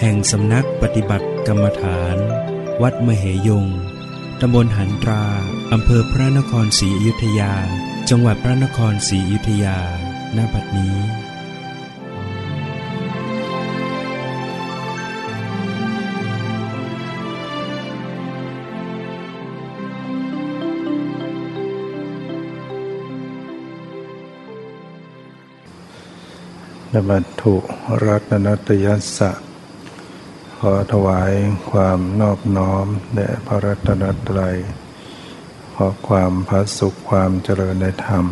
แห่งสำนักปฏิบัติกรรมฐาน วัดมเหยง ตำบลหันตรา อำเภอพระนครศรีอยุธยา จังหวัดพระนครศรีอยุธยาณบัดนี้นบัตถุรัตนตยัสสะข อถวายความนอบน้อมแด่พระรัตนตรัย ขอความพระสุขความเจริญในธรรม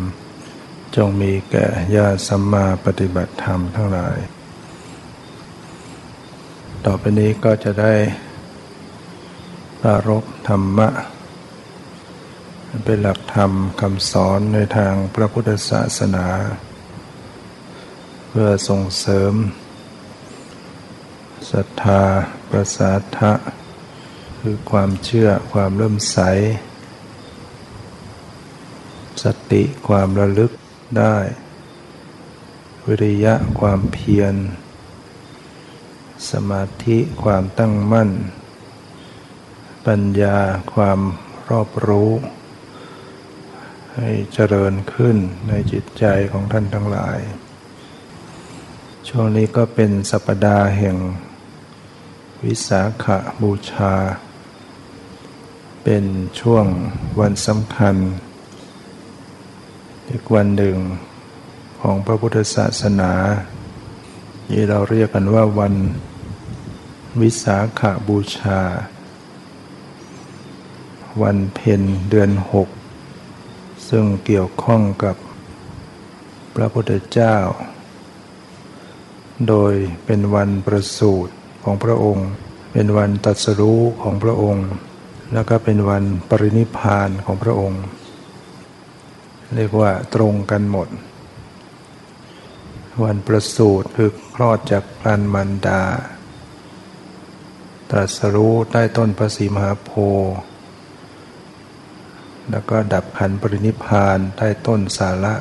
จงมีแก่ญาติสัมมาปฏิบัติธรรมทั้งหลาย ต่อไปนี้ก็จะได้ปรารบธรรมะ เป็นหลักธรรมคำสอนในทางพระพุทธศาสนา เพื่อส่งเสริม ศรัทธาประสาทะคือความเชื่อความเริ่มใส สติความระลึกได้ วิริยะความเพียร สมาธิความตั้งมั่น ปัญญาความรอบรู้ ให้เจริญขึ้นในจิตใจของท่านทั้งหลาย ช่วงนี้ก็เป็นสัปดาห์แห่ง วิสาขบูชา เป็นช่วงวันสำคัญ อีกวันหนึ่งของพระพุทธศาสนาที่เราเรียกกันว่าวันวิสาขบูชา วันเพ็ญเดือนหกซึ่งเกี่ยวข้องกับพระพุทธเจ้า โดยเป็นวันประสูติ ของพระองค์ เป็นวันตรัสรู้ของพระองค์ แล้วก็เป็นวันปรินิพานของพระองค์ เรียกว่าตรงกันหมด วันประสูติคือคลอดจากพลันมันดา ตรัสรู้ใต้ต้นพระศรีมหาโพธิ์แล้วก็ดับขันปรินิพานใต้ต้นสาระ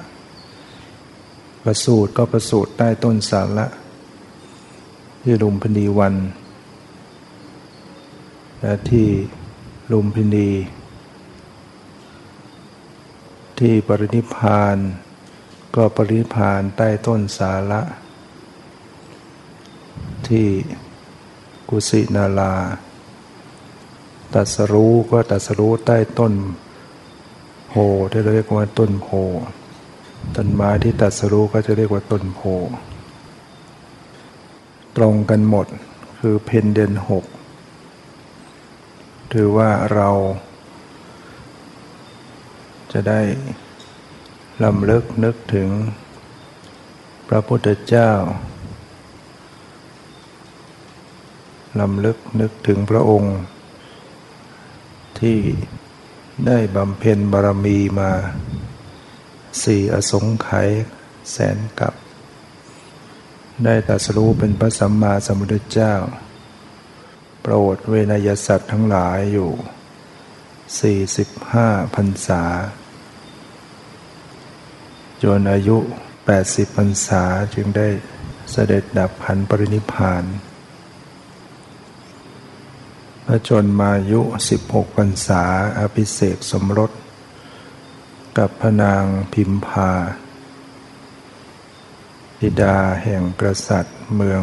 ประสูติก็ประสูติใต้ต้นสาระ ที่ลุมพินีวัน และที่ลุมพินี ที่ปรินิพาน ก็ปรินิพานใต้ต้นสาระ ที่กุสินาลาตัสรู้ก็ตัสรู้ใต้ต้นโพที่เราเรียกว่าต้นโพต้นไม้ที่ตัสรู้ก็จะเรียกว่าต้นโพ ตรงกันหมดคือเพนเดนหกถือว่าเราจะได้ลำลึกนึกถึงพระพุทธเจ้าลำลึกนึกถึงพระองค์ ที่ได้บำเพ็ญบารมีมาสี่อสงไขยแสนกับ ได้ตรัสรู้เป็นพระสัมมาสัมพุทธเจ้า โปรดเวนยสัตว์ทั้งหลายอยู่ 45พรรษา จนอายุ 80พรรษาจึงได้เสด็จดับขันปรินิพานพระชนมายุ 16พรรษาอภิเษกสมรส กับพระนางพิมพา ธิดาแห่งกษัตริย์เมือง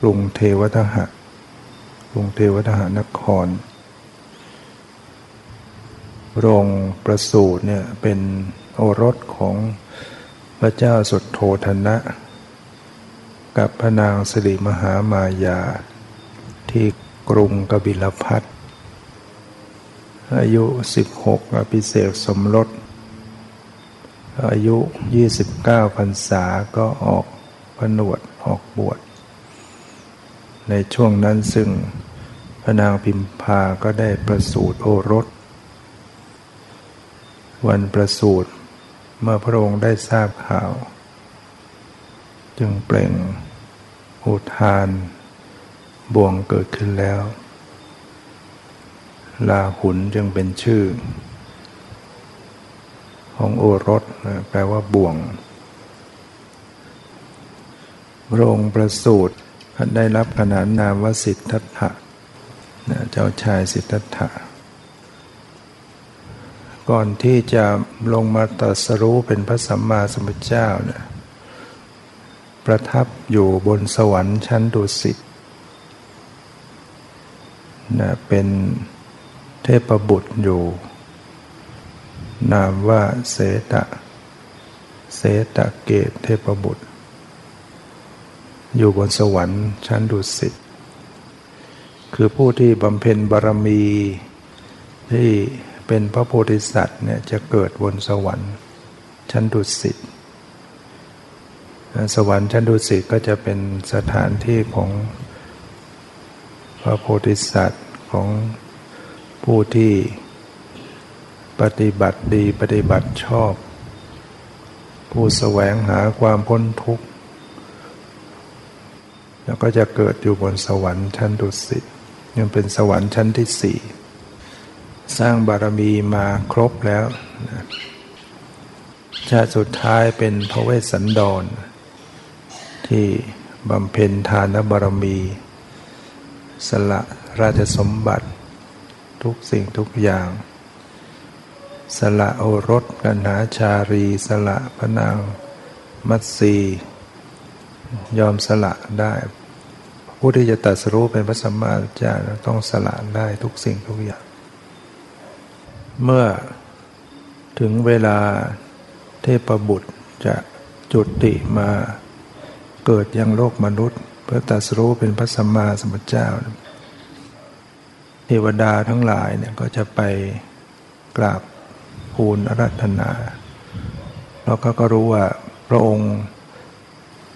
กรุงเทวทหะกรุงเทวทหานครโรงประสูตรเนี่ยเป็นโอรสของพระเจ้าสุดโทธนะ กับพระนางสิริมหามายา ที่กรุงกบิลพัทอายุ 16 อภิเษกสมรส อายุ 29พรรษาก็ออกผนวดออกบวช ในช่วงนั้นซึ่งพระนางพิมพาก็ได้ประสูติโอรส วันประสูติเมื่อพระองค์ได้ทราบข่าว จึงเปล่งอุทานบ่วงเกิดขึ้นแล้ว ลาหุนจึงเป็นชื่อ ของโอรสแปลว่าบ่วงพระองค์ประสูติได้รับขนานนามว่าสิทธัตถะเจ้าชายสิทธัตถะ ก่อนที่จะลงมาตรัสรู้เป็นพระสัมมาสัมพุทธเจ้าเนี่ยประทับอยู่บนสวรรค์ชั้นดุสิตนะเป็นเทพบุตรอยู่ นามว่าเสตะ เสตะเกตเทพบุตร อยู่บนสวรรค์ชั้นดุสิต คือผู้ที่บำเพ็ญบารมี ที่เป็นพระโพธิสัตว์เนี่ยจะเกิดบนสวรรค์ชั้นดุสิต สวรรค์ชั้นดุสิตก็จะเป็นสถานที่ของพระโพธิสัตว์ของผู้ที่ ปฏิบัติดีปฏิบัติชอบ ผู้แสวงหาความพ้นทุกข์ แล้วก็จะเกิดอยู่บนสวรรค์ชั้นดุสิตยังเป็นสวรรค์ชั้นที่สี่สร้างบารมีมาครบแล้วชาติสุดท้ายเป็นพระเวสสันดร ที่บำเพ็ญทานบารมี สละราชสมบัติ ทุกสิ่งทุกอย่าง สละโอรสกันหาชารีสละพระนางมัตสียอมสละได้ ผู้ที่จะตัดสรู้เป็นพระสัมมาสัมพุทธเจ้าต้องสละได้ทุกสิ่งทุกอย่าง เมื่อถึงเวลาเทพบุตรจะจุติมาเกิดยังโลกมนุษย์ เพื่อตัดสรู้เป็นพระสัมมาสัมพุทธเจ้า เทวดาทั้งหลายเนี่ยก็จะไปกราบ ภูนอรัธนา แล้วก็ก็รู้ว่าพระองค์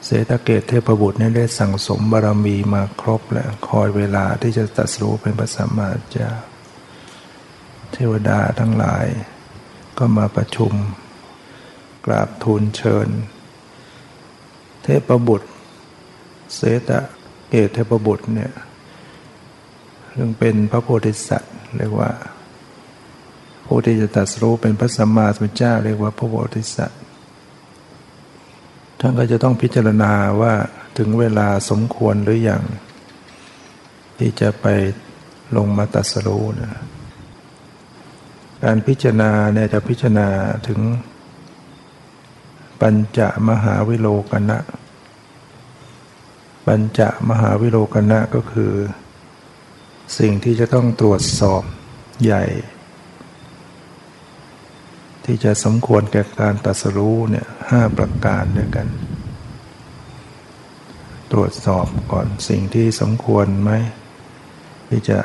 เสตเกตเทพบุตรนี่ได้สั่งสมบารมีมาครบแล้วคอยเวลาที่จะตัดสู้เป็นพระสัมมาเจ้าเทวดาทั้งหลาย ก็มาประชุม กราบทูลเชิญ เทพบุตร เสตเกตเทพบุตรเนี่ยซึ่งเป็นพระโพธิสัตว์เรียกว่า ผู้ที่จะตัดสู้เป็นพระสัมมาสัมพุทธเจ้าเรียกว่าพระโพธิสัตว์ท่านก็จะต้องพิจารณาว่าถึงเวลาสมควรหรืออยังที่จะไปลงมาตัดสู้นะการพิจารณาเนี่ยจะพิจารณาถึง ปัญจมหาวิโลกนะ ปัญจมหาวิโลกนะก็คือ สิ่งที่จะต้องตรวจสอบใหญ่ ที่จะสมควรแก่การตัดสรู้เนี่ยห้าประการด้วยกัน ตรวจสอบก่อนสิ่งที่สมควรไหม ที่จะ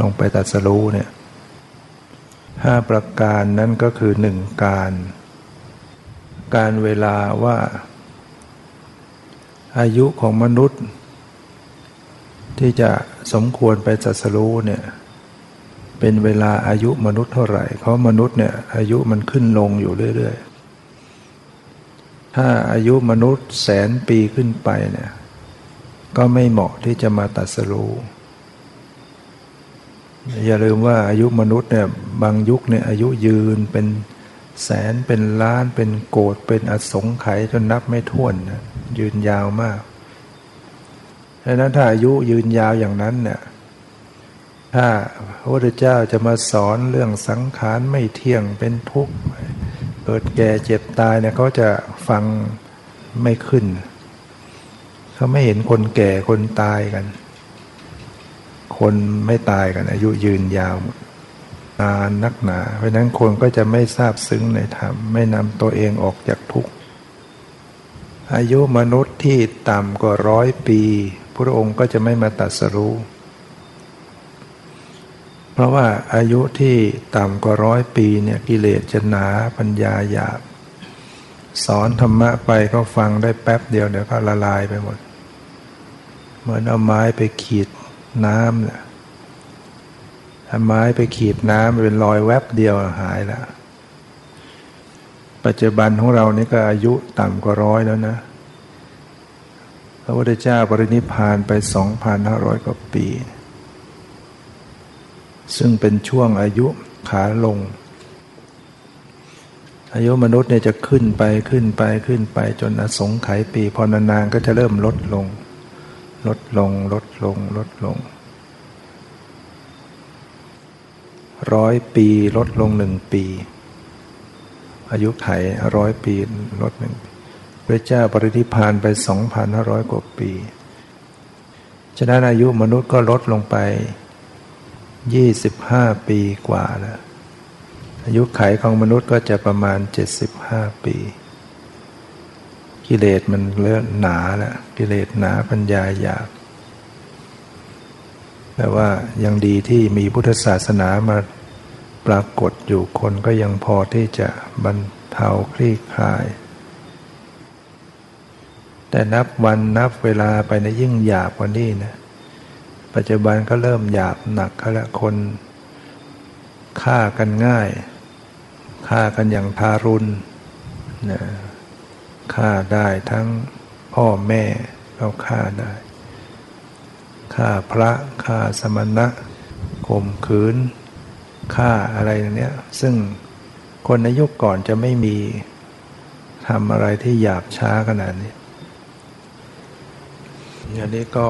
ลงไปตัดสรู้เนี่ยห้าประการนั้นก็คือหนึ่งการ การเวลาว่า อายุของมนุษย์ ที่จะสมควรไปตัดสรู้เนี่ย เป็นเวลาอายุมนุษย์เท่าไหร่เพราะมนุษย์เนี่ยอายุมันขึ้นลงอยู่เรื่อยๆ ถ้าอายุมนุษย์แสนปีขึ้นไปเนี่ยก็ไม่เหมาะที่จะมาตัดสรู้อย่าลืมว่าอายุมนุษย์เนี่ยบางยุคเนี่ยอายุยืนเป็นแสนเป็นล้านเป็นโกดเป็นอสงไขยจนนับไม่ถ้วนนะยืนยาวมากดังนั้นถ้าอายุยืนยาวอย่างนั้นเนี่ย ถ้าพระพุทธเจ้าจะมาสอนเรื่องสังขารไม่เที่ยงเป็นทุกข์เกิดแก่เจ็บตายเนี่ยเขาจะฟังไม่ขึ้น เขาไม่เห็นคนแก่คนตายกัน คนไม่ตายกัน อายุยืนยาวนานนักหนา เพราะนั้นคนก็จะไม่ทราบซึ้งในธรรม ไม่นำตัวเองออกจากทุกข์อายุมนุษย์ที่ต่ำกว่าร้อยปี พระองค์ก็จะไม่มาตัดสรู้ ราะว่าอายุที่ต่ำกว่าร้อยปีเนี่ยกิเลสจะหนาปัญญาหยาบ สอนธรรมะไปก็ฟังได้แป๊บเดียวเดี๋ยวก็ละลายไปหมด เหมือนเอาไม้ไปขีดน้ำเนี่ยเอาไม้ไปขีดน้ำเป็นรอยแวบเดียวหายแล้วปัจจุบันของเรานี่ก็อายุต่ำกว่าร้อยแล้วนะ พระพุทธเจ้าปรินิพานไป 2,500 กว่าปี ซึ่งเป็นช่วงอายุขาลง อายุมนุษย์เนี่ยจะขึ้นไปขึ้นไปขึ้นไปจนอสงไขยปี พอนานๆก็จะเริ่มลดลง ลดลงลดลงลดลงร้อยปีลดลงหนึ่งปี อายุไขร้อยปีลดหนึ่งพระเจ้าปรินิพานไปสองพันห้าร้อยกว่าปี ฉะนั้นอายุมนุษย์ก็ลดลงไป ยี่สิบห้าปีกว่าแล้ว อายุไขของมนุษย์ก็จะประมาณเจ็ดสิบห้าปี กิเลสมันเลื่อนหนาแล้วกิเลสหนาปัญญาหยาบแต่ว่ายังดีที่มีพุทธศาสนามาปรากฏอยู่คนก็ยังพอที่จะบรรเทาคลี่คลาย แต่นับวันนับเวลาไปในยิ่งหยาบกว่านี้นะ ปัจจุบันก็เริ่มหยาบหนักแล้วคนฆ่ากันง่ายฆ่ากันอย่างทารุณนะฆ่าได้ทั้งพ่อแม่ก็ฆ่าได้ฆ่าพระฆ่าสมณะข่มขืนฆ่าอะไรเนี้ยซึ่งคนในยุคก่อนจะไม่มีทำอะไรที่หยาบช้าขนาดนี้อย่างนี้ก็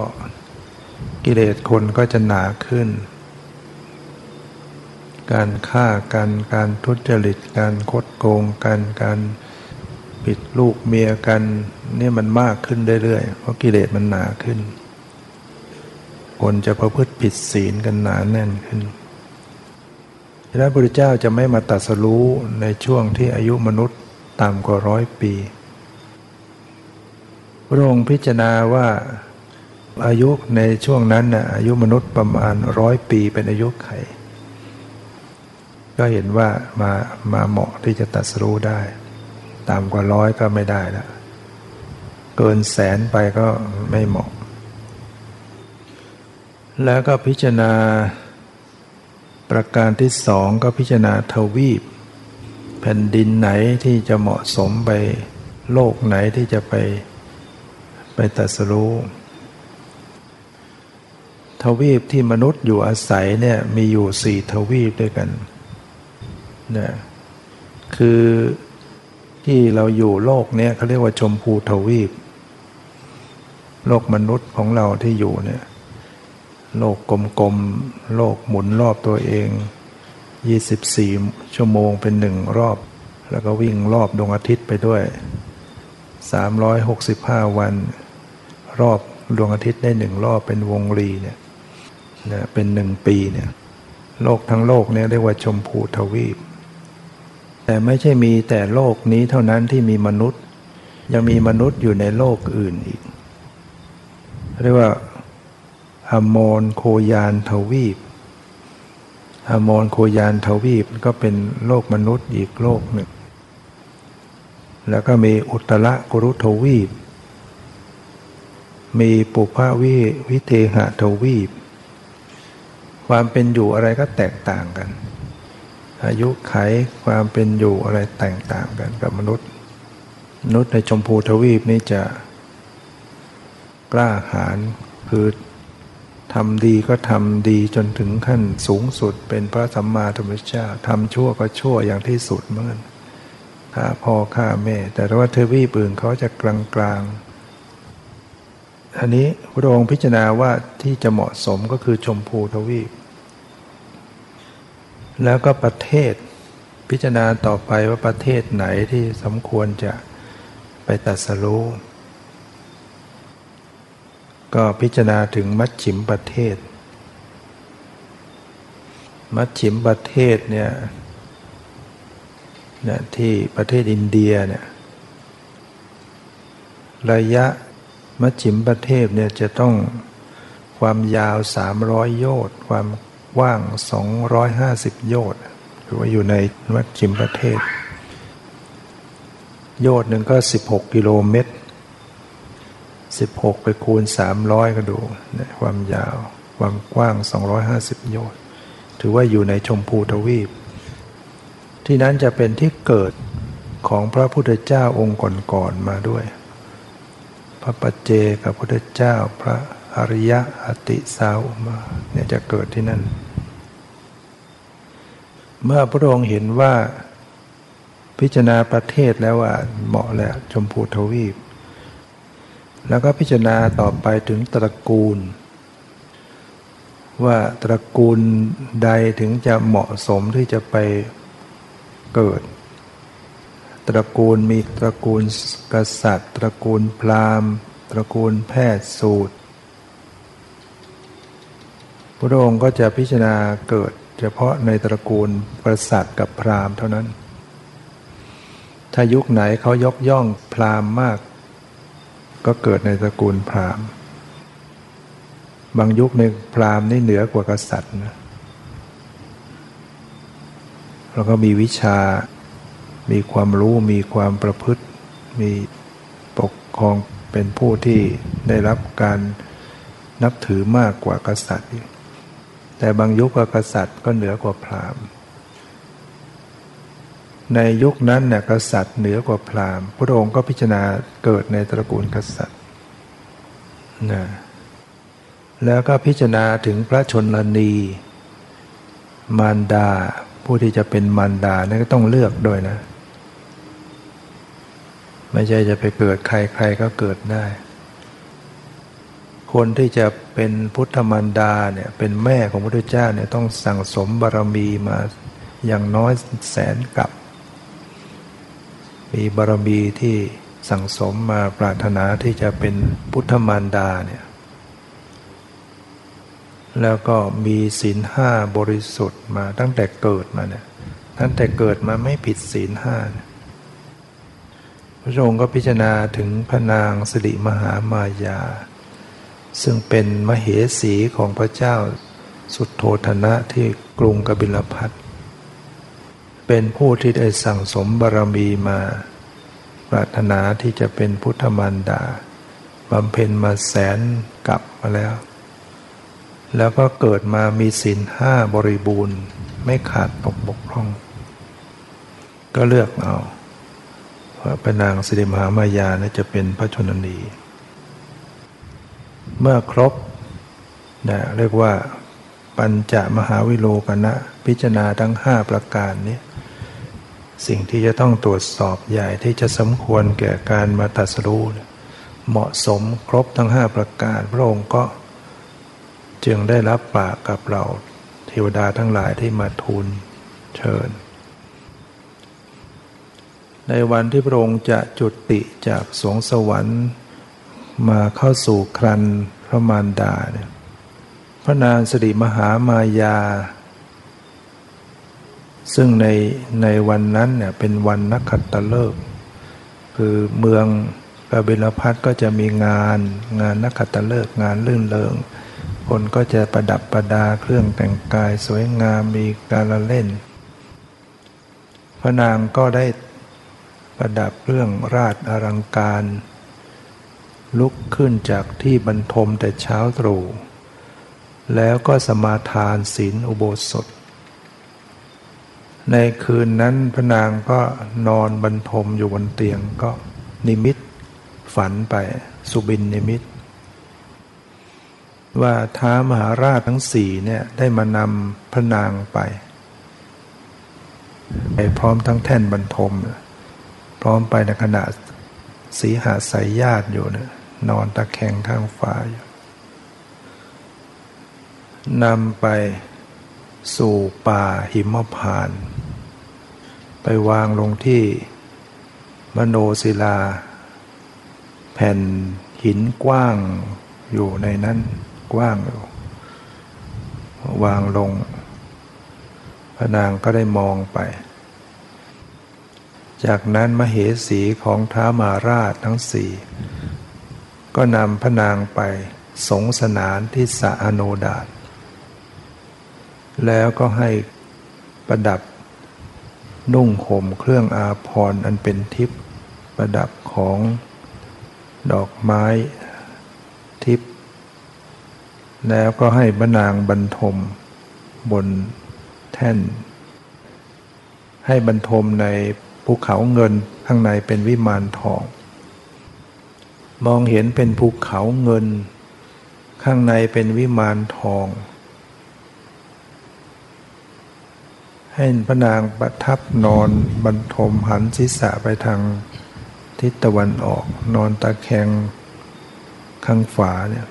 กิเลสคนก็จะหนาขึ้น การฆ่ากัน การทุจริต การคดโกงกัน การปิดลูกเมียกันนี่มันมากขึ้นเรื่อยๆ เพราะกิเลสมันหนาขึ้น คนจะประพฤติผิดศีลกันหนาแน่นขึ้นพระพุทธเจ้าจะไม่มาตัดสรู้ในช่วงที่อายุมนุษย์ต่ำกว่าร้อยปี พระองค์พิจารณาว่า อายุในช่วงนั้นนะอายุมนุษย์ประมาณร้อยปีเป็นอายุไข ก็เห็นว่ามามาเหมาะที่จะตัดสู้ได้ต่ำกว่าร้อยก็ไม่ได้แล้วเกินแสนไปก็ไม่เหมาะ แล้วก็พิจารณาประการที่สองก็พิจารณาทวีป แผ่นดินไหนที่จะเหมาะสมไปโลกไหนที่จะไปไปตัดสู้ ทวีปที่มนุษย์อยู่อาศัยเนี่ยมีอยู่สี่ทวีปด้วยกันนะคือที่เราอยู่โลกเนี้ยเขาเรียกว่าชมพูทวีป โลกมนุษย์ของเราที่อยู่เนี่ยโลกกลมๆ โลกหมุนรอบตัวเอง 24 ชั่วโมงเป็นหนึ่งรอบ แล้วก็วิ่งรอบดวงอาทิตย์ไปด้วย 365 วัน รอบดวงอาทิตย์ได้หนึ่งรอบเป็นวงรีเนี่ย นะเป็นหนึ่งปีเนี่ยโลกทั้งโลกเนี่ยเรียกว่าชมพูทวีป แต่ไม่ใช่มีแต่โลกนี้เท่านั้นที่มีมนุษย์ ยังมีมนุษย์อยู่ในโลกอื่นอีก เรียกว่าอมรโคยานทวีปอมรโคยานทวีปก็เป็นโลกมนุษย์อีกโลกหนึ่ง แล้วก็มีอุตระกุรุทวีป มีปุพาวิวิเทหะทวีป ความเป็นอยู่อะไรก็แตกต่างกัน อายุไขความเป็นอยู่อะไรแตกต่างกันกับมนุษย์ มนุษย์ในชมพูทวีปนี่จะกล้าหาญคือทำดีก็ทำดีจนถึงขั้นสูงสุดเป็นพระสัมมาสัมเจ้าทำชั่วก็ชั่วอย่างที่สุดเหมือนฆ่าพ่อฆ่าแม่ แต่ว่าเทวีปืนเขาจะกลางกลางอันนี้พระองค์พิจารณาว่าที่จะเหมาะสมก็คือชมพูทวีป แล้วก็ประเทศพิจารณาต่อไปว่าประเทศไหนที่สมควรจะไปตัดสรู้ก็พิจารณาถึงมัชชิมประเทศ มัชชิมประเทศเนี่ยเนี่ยที่ประเทศอินเดียเนี่ยระยะมัชชิมประเทศเนี่ยจะต้องความยาว 300 โยชน์ความ ว่าง 250 โยชน์หรือว่าอยู่ในมัชชิมประเทศ โยชน์หนึ่งก็ 16 กิโลเมตร 16 ไปคูณ 300 ก็ดูความยาว ความกว้าง 250 โยชน์ ถือว่าอยู่ในชมพูทวีป ที่นั้นจะเป็นที่เกิดของพระพุทธเจ้าองค์ก่อนๆมาด้วย พระปัจเจกับพระพุทธเจ้าพระ อริยะอติสาวมาเนี่ยจะเกิดที่นั่น เมื่อพระองค์เห็นว่าพิจารณาประเทศแล้วว่าเหมาะแล้วชมพูทวีป แล้วก็พิจารณาต่อไปถึงตระกูล ว่าตระกูลใดถึงจะเหมาะสมที่จะไปเกิด ตระกูลมีตระกูลกษัตริย์ ตระกูลพราหมณ์ ตระกูลแพทย์สูตร พระองค์ก็จะพิจารณาเกิด เฉพาะในตระกูลกษัตริย์กับพราหมณ์เท่านั้น ถ้ายุคไหนเขายกย่องพราหมณ์มาก ก็เกิดในตระกูลพราหมณ์ บางยุคในพราหมณ์นี่เหนือกว่ากษัตริย์นะแล้วก็มีวิชา มีความรู้ มีความประพฤติ มีปกครองเป็นผู้ที่ได้รับการนับถือมากกว่ากษัตริย์ แต่บางยุคกษัตริย์ก็เหนือกว่าพราหมณ์ ในยุคนั้นเนี่ยกษัตริย์เหนือกว่าพราหมณ์ พระองค์ก็พิจารณาเกิดในตระกูลกษัตริย์นะแล้วก็พิจารณาถึงพระชนนี มารดา ผู้ที่จะเป็นมารดานี่ก็ต้องเลือกด้วยนะ ไม่ใช่จะไปเกิดใครใครก็เกิดได้ คนที่จะเป็นพุทธมารดาเนี่ยเป็นแม่ของพระพุทธเจ้าเนี่ยต้องสั่งสมบารมีมาอย่างน้อยแสนกับ มีบารมีที่สั่งสมมาปรารถนาที่จะเป็นพุทธมารดาเนี่ยแล้วก็มีศีลห้าบริสุทธิ์มาตั้งแต่เกิดมาเนี่ยตั้งแต่เกิดมาไม่ผิดศีลห้าพระองค์ก็พิจารณาถึงพระนางสิริมหามายา ซึ่งเป็นมเหสีของพระเจ้าสุดโทธนะที่กรุงกบิลพัทเป็นผู้ที่ได้สั่งสมบารมีมา ปรารถนาที่จะเป็นพุทธมารดาบำเพ็ญมาแสนกลับมาแล้ว แล้วก็เกิดมามีศีลห้าบริบูรณ์ ไม่ขาดตกบกพร่อง ก็เลือกเอาว่าพระนางสิริมหามายานะจะเป็นพระชนนี เมื่อครบนะเรียกว่าปัญจมหาวิโลกนะพิจารณาทั้งห้าประการนี้สิ่งที่จะต้องตรวจสอบใหญ่ที่จะสมควรแก่การมาตัดสรู้เหมาะสมครบทั้งห้าประการ พระองค์ก็จึงได้รับปากกับเราเทวดาทั้งหลายที่มาทูลเชิญ ในวันที่พระองค์จะจุติจากสวงสวรรค์ มาเข้าสู่ครันพระมารดาเนี่ยพระนางสิริมหามายา ซึ่งในในวันนั้นเนี่ยเป็นวันนักขัตฤกษ์คือเมืองกบิลพัทก็จะมีงานงานนักขัตฤกษ์งานลื่นเริงคนก็จะประดับประดาเครื่องแต่งกายสวยงามมีการละเล่น พระนางก็ได้ประดับเครื่องราชอลังการ ลุกขึ้นจากที่บรรทมแต่เช้าตรู่ แล้วก็สมาทานศีลอุโบสถ ในคืนนั้นพระนางก็นอนบรรทมอยู่บนเตียงก็นิมิตฝันไปสุบินนิมิต ว่าท้ามหาราชทั้งสี่เนี่ยได้มานำพระนางไป ไปพร้อมทั้งแท่นบรรทม พร้อมไปในขณะสีหาสายญาติอยู่เนี่ย นอนตะแคงข้างฟ้าอยู่นำไปสู่ป่าหิมพาน ไปวางลงที่มโนศิลา แผ่นหินกว้างอยู่ในนั้นกว้างอยู่วางลง พระนางก็ได้มองไป จากนั้นมเหสีของท้ามาราชทั้งสี่ ก็นำพระนางไปสงสนานที่สะอโนดาตแล้วก็ให้ประดับนุ่งห่มเครื่องอาภรณ์อันเป็นทิพย์ประดับของดอกไม้ทิพย์แล้วก็ให้บนางบรรทมบนแท่น ให้บรรทมในภูเขาเงินข้างในเป็นวิมานทอง มองเห็นเป็นภูเขาเงิน ข้างในเป็นวิมานทอง ให้พระนางประทับนอนบรรทมหันศีรษะไปทางทิศตะวันออก นอนตะแคงข้างฝาเนี่ย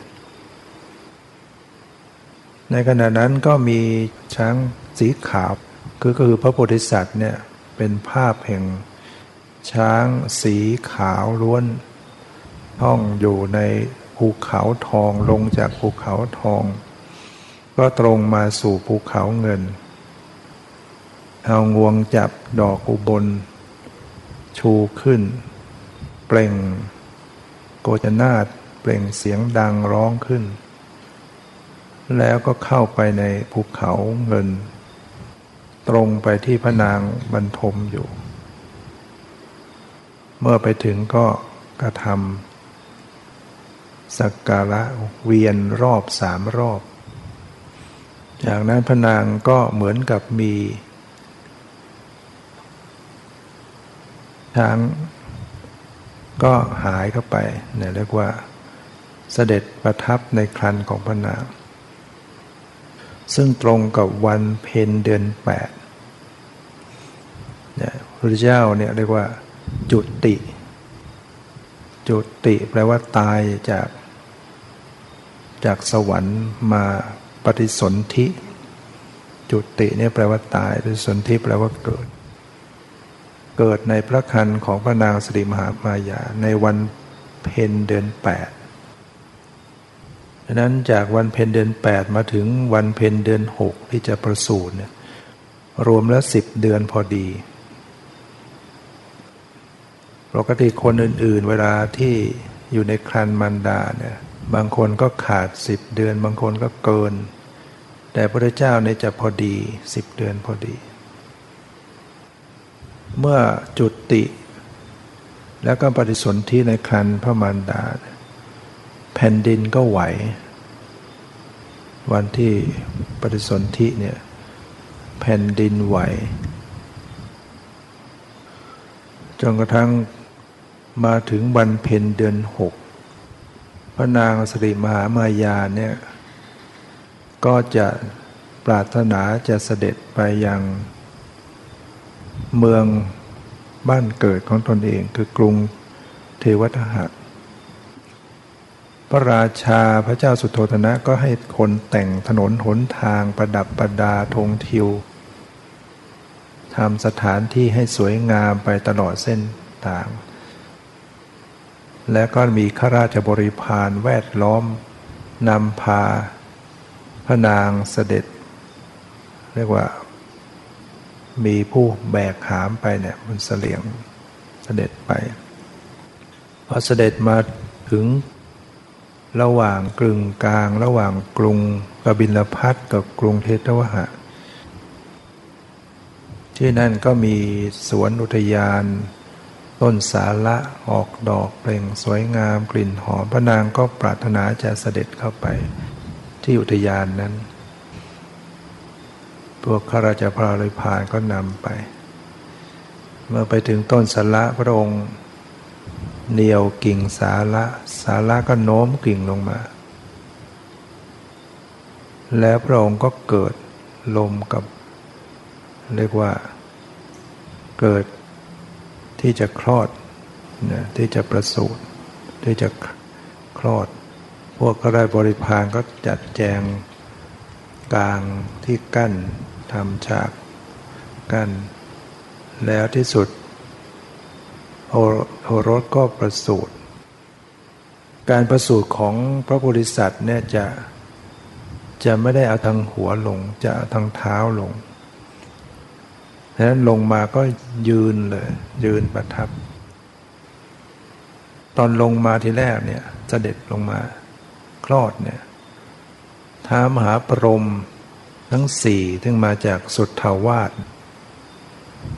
ในขณะนั้นก็มีช้างสีขาวคือก็คือพระโพธิสัตว์เนี่ยเป็นภาพแห่งช้างสีขาวล้วน ท่องอยู่ในภูเขาทองลงจากภูเขาทอง ก็ตรงมาสู่ภูเขาเงิน เอางวงจับดอกอุบล ชูขึ้น เปล่ง โกจนาตเปล่งเสียงดังร้องขึ้น แล้วก็เข้าไปในภูเขาเงิน ตรงไปที่พระนางบรรทมอยู่ เมื่อไปถึงก็กระทำ สักการะเวียนรอบสามรอบ จากนั้นพระนางก็เหมือนกับมีช้างก็หายเข้าไปเนี่ยเรียกว่าเสด็จประทับในครันของพระนาง ซึ่งตรงกับวันเพ็ญเดือนแปดเนี่ยพระเจ้าเนี่ยเรียกว่าจุติ จุติแปลว่าตายจาก จากสวรรค์มาปฏิสนธิ จุติเนี่ยแปลว่าตายปฏิสนธิแปลว่าเกิด เกิดในพระคันของพระนางสิริมหามายา ในวันเพ็ญเดือนแปดฉะนั้นจากวันเพ็ญเดือนแปดมาถึงวันเพ็ญเดือนหกที่จะประสูติเนี่ยรวมแล้วสิบเดือนพอดีปกติคนอื่นๆ เวลาที่อยู่ในครันมันดาเนี่ย บางคนก็ขาดสิบเดือน บางคนก็เกิน แต่พระเจ้าเนี่ยจะพอดีสิบเดือนพอดี เมื่อจุติแล้วก็ปฏิสนธิในครันพระมารดา แผ่นดินก็ไหว วันที่ปฏิสนธิเนี่ยแผ่นดินไหวจนกระทั่งมาถึงวันเพ็ญเดือนหก ระนางสริมหามายาเนี่ยก็จะปรารถนาจะเสด็จไปยังเมืองบ้านเกิดของตนเองคือกรุงเทวทหะ พระราชาพระเจ้าสุโธธนะก็ให้คนแต่งถนนหนทางประดับประดาธงทิวทำสถานที่ให้สวยงามไปตลอดเส้นทาง และก็มีข้าราชบริพารแวดล้อมนำพาพระนางเสด็จ เรียกว่า มีผู้แบกหามไปเนี่ยบนเสลียงเสด็จไปพอเสด็จมาถึงระหว่างกลึงกลาง ระหว่างกรุงกบิลพัทกับกรุงเทตวหะ ที่นั่นก็มีสวนอุทยาน ต้นสาละออกดอกเปล่งสวยงามกลิ่นหอมพระนางก็ปรารถนาจะเสด็จเข้าไป ที่อุทยานนั้น พวกข้าราชพาลิพานก็นำไป เมื่อไปถึงต้นสาละพระองค์เหนียวกิ่งสาระสาระก็โน้มกิ่งลงมา แล้วพระองค์ก็เกิดลมกับ เรียกว่า เกิด ที่จะคลอดนะที่จะประสูติที่จะคลอด พวกก็ได้บริพารก็จัดแจงกลางที่กั้นทำฉากกั้น แล้วที่สุดโอรสก็ประสูติการประสูติของพระโพธิสัตว์เนี่ยจะจะไม่ได้เอาทางหัวลงจะเอาทางเท้าลง ดังนั้นลงมาก็ยืนเลย ยืนประทับ ตอนลงมาทีแรกเนี่ยเสด็จลงมา คลอดเนี่ยท้ามหาปรมทั้งสี่ที่มาจากสุดทาวาส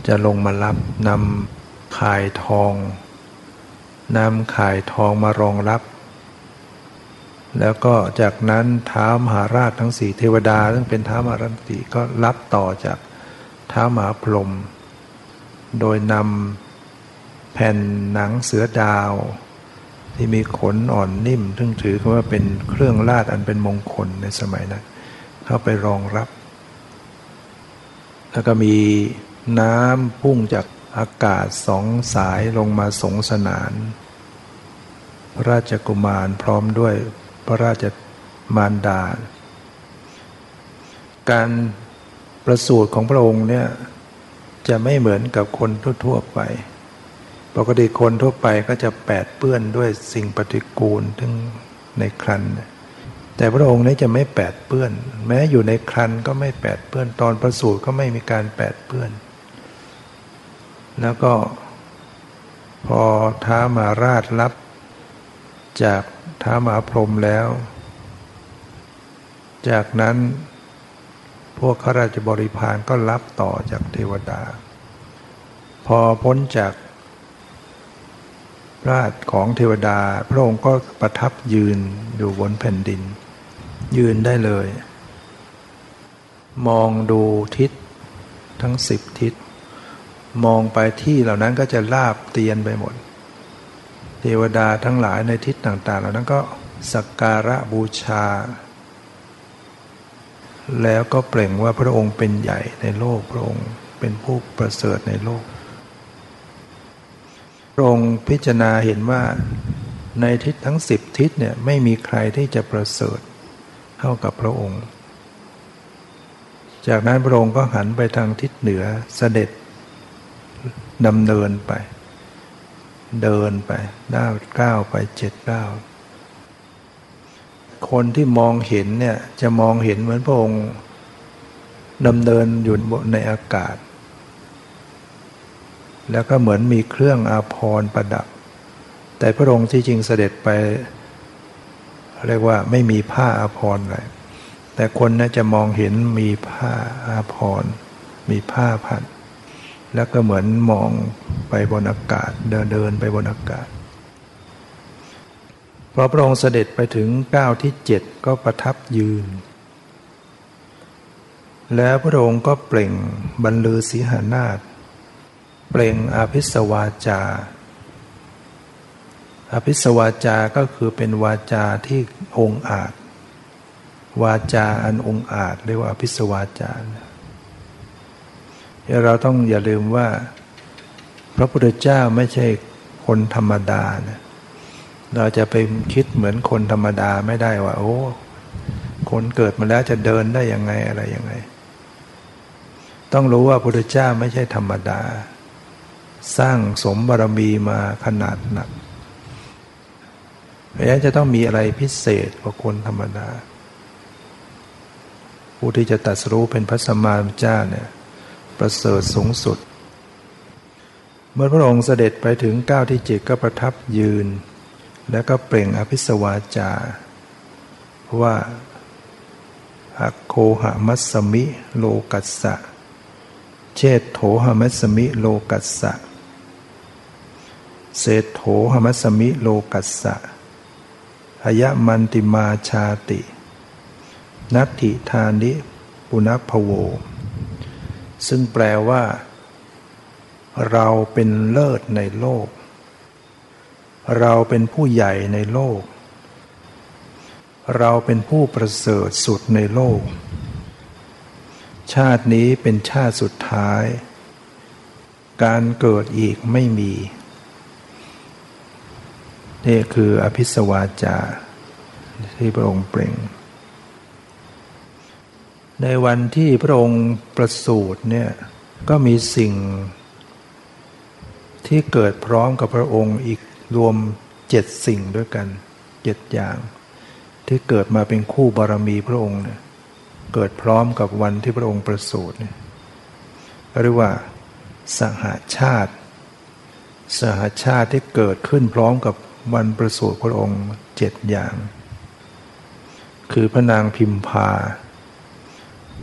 จะลงมารับนำข่ายทองนำข่ายทองมารองรับ แล้วก็จากนั้นท้ามหาราชทั้งสี่เทวดา ซึ่งเป็นท้ามหาราชสี่ก็รับต่อจาก ท้าหมาพรม โดยนำแผ่นหนังเสือดาว ที่มีขนอ่อนนิ่มซึ่งถือว่าเป็นเครื่องราชอันเป็นมงคลในสมัยนั้น เข้าไปรองรับ แล้วก็มีน้ำพุ่งจากอากาศสองสายลงมาสงสนาน พระราชกุมารพร้อมด้วยพระราชมารดา การ ประสูติของพระองค์เนี่ยจะไม่เหมือนกับคนทั่วๆไป ปกติคนทั่วไปก็จะแปดเปื้อนด้วยสิ่งปฏิกูลทั้งในครันแต่พระองค์นี้จะไม่แปดเปื้อน แม้อยู่ในครันก็ไม่แปดเปื้อนตอนประสูติก็ไม่มีการแปดเปื้อน แล้วก็พอท้ามาราชรับ จากท้ามาพรมแล้ว จากนั้น พวกข้าราชบริพารก็รับต่อจากเทวดา พอพ้นจากราชของเทวดา พระองค์ก็ประทับยืนอยู่บนแผ่นดิน ยืนได้เลย มองดูทิศทั้งสิบทิศ มองไปที่เหล่านั้นก็จะลาบเตียนไปหมด เทวดาทั้งหลายในทิศต่าง ๆ เหล่านั้นก็สักการะบูชา แล้วก็เปล่งว่าพระองค์เป็นใหญ่ในโลกพระองค์เป็นผู้ประเสริฐในโลก พระองค์พิจารณาเห็นว่าในทิศทั้งสิบทิศเนี่ยไม่มีใครที่จะประเสริฐเท่ากับพระองค์ จากนั้นพระองค์ก็หันไปทางทิศเหนือเสด็จดำเนินไป เดินไปด้าวก้าวไปเจ็ดก้าว คนที่มองเห็นเนี่ยจะมองเห็นเหมือนพระองค์ดำเนินอยู่ในอากาศ แล้วก็เหมือนมีเครื่องอาภรณ์ประดับ แต่พระองค์ที่จริงเสด็จไป เรียกว่าไม่มีผ้าอาภรณ์อะไรแต่คนน่าจะมองเห็นมีผ้าอาภรณ์มีผ้าพันแล้วก็เหมือนมองไปบนอากาศ เดินเดินไปบนอากาศ พอพระองค์เสด็จไปถึงก้าวที่เจ็ดก็ประทับยืน แล้วพระองค์ก็เปล่งบรรลือสีหานาฏเปล่งอภิสวาจา อภิสวาจาก็คือเป็นวาจาที่องอาจ วาจาอันองอาจเรียกว่าอภิสวาจาเราต้องอย่าลืมว่า พระพุทธเจ้าไม่ใช่คนธรรมดานะ เราจะไปคิดเหมือนคนธรรมดาไม่ได้ว่า โอ้ คนเกิดมาแล้วจะเดินได้ยังไงอะไรยังไง ต้องรู้ว่าพระพุทธเจ้าไม่ใช่ธรรมดา สร้างสมบารมีมาขนาดหนักเพราะฉะนั้นจะต้องมีอะไรพิเศษกว่าคนธรรมดา ผู้ที่จะตัดสู้เป็นพระสัมมาสัมพุทธเจ้าเนี่ยประเสริฐสูงสุด เมื่อพระองค์เสด็จไปถึงก้าวที่เจ็ดก็ประทับยืน แล้วก็เปล่งอภิสวาจา ว่าอโคหามัสมิ โลกัสสะ เชตโถหามัสมิ โลกัสสะ เศโถหามัสมิ โลกัสสะอายะมันติมาชาติ นัตถิธานิปุณพโว ซึ่งแปลว่า เราเป็นเลิศในโลก เราเป็นผู้ใหญ่ในโลก เราเป็นผู้ประเสริฐสุดในโลก ชาตินี้เป็นชาติสุดท้าย การเกิดอีกไม่มี นี่คืออภิสวาจา ที่พระองค์เปล่ง ในวันที่พระองค์ประสูติเนี่ย ก็มีสิ่งที่เกิดพร้อมกับพระองค์อีก รวมเจ็ดสิ่งด้วยกันเจ็ดอย่าง ที่เกิดมาเป็นคู่บารมีพระองค์เนี่ยเกิดพร้อมกับวันที่พระองค์ประสูติเนี่ยเรียกว่าสหาชาติ สหาชาติที่เกิดขึ้นพร้อมกับวันประสูติพระองค์เจ็ดอย่าง คือพระนางพิมพา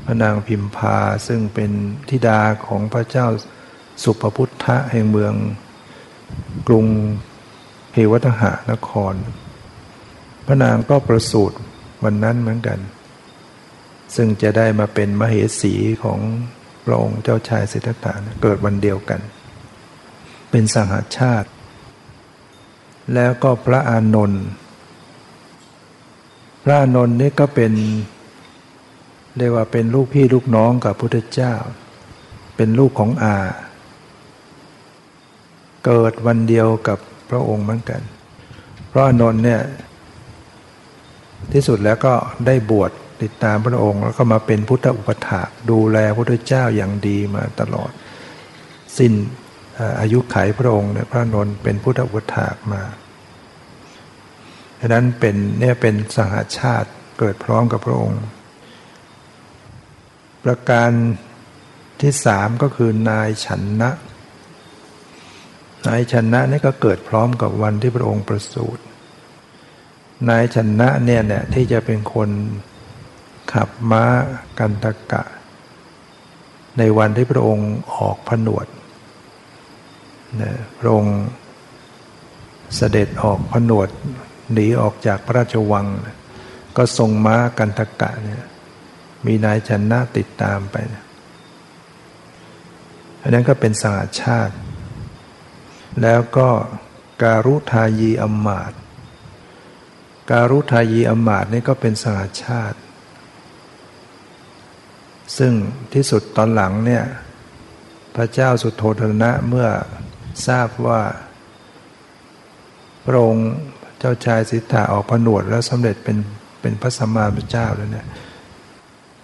พระนางพิมพาซึ่งเป็นธิดาของพระเจ้าสุภพุทธะแห่งเมืองกรุง เทวทหานคร พระนางก็ประสูติวันนั้นเหมือนกัน ซึ่งจะได้มาเป็นมเหสีของพระองค์เจ้าชายสิทธัตถะเกิดวันเดียวกัน เป็นสหาชาติ แล้วก็พระอานนท์พระอานนท์นี่ก็เป็นเรียกว่าเป็นลูกพี่ลูกน้องกับพุทธเจ้า เป็นลูกของอา เกิดวันเดียวกับ พระองค์เหมือนกัน เพราะอนนท์เนี่ยที่สุดแล้วก็ได้บวชติดตามพระองค์แล้วก็มาเป็นพุทธอุปถาดูแลพระพุทธเจ้าอย่างดีมาตลอด สิ้นอายุไขพระองค์เนี่ยพระนนท์เป็นพุทธอุปถากมาดังนั้นเป็นเนี่ยเป็นสหาชาติเกิดพร้อมกับพระองค์ ประการที่สามก็คือนายฉันนะ นายชนะนี่ก็เกิดพร้อมกับวันที่พระองค์ประสูตินายชนะเนี่ยเนี่ยที่จะเป็นคนขับม้ากันตะกะ ในวันที่พระองค์ออกผนวดนะพระองค์เสด็จออกผนวดหนีออกจากพระราชวัง ก็ทรงม้ากันตะกะเนี่ยมีนายชนะติดตามไปอันนั้นก็เป็นสหาชาติ แล้วก็การุทายีอมมาตการุทายีอมาตนี่ก็เป็นสหาชาติ ซึ่งที่สุดตอนหลังเนี่ยพระเจ้าสุโธธนะเมื่อทราบว่าพระองค์เจ้าชายสิทธาออกผนวดแล้วสำเร็จเป็นเป็นพระสัมมาสัมพุทธเจ้าแล้วเนี่ย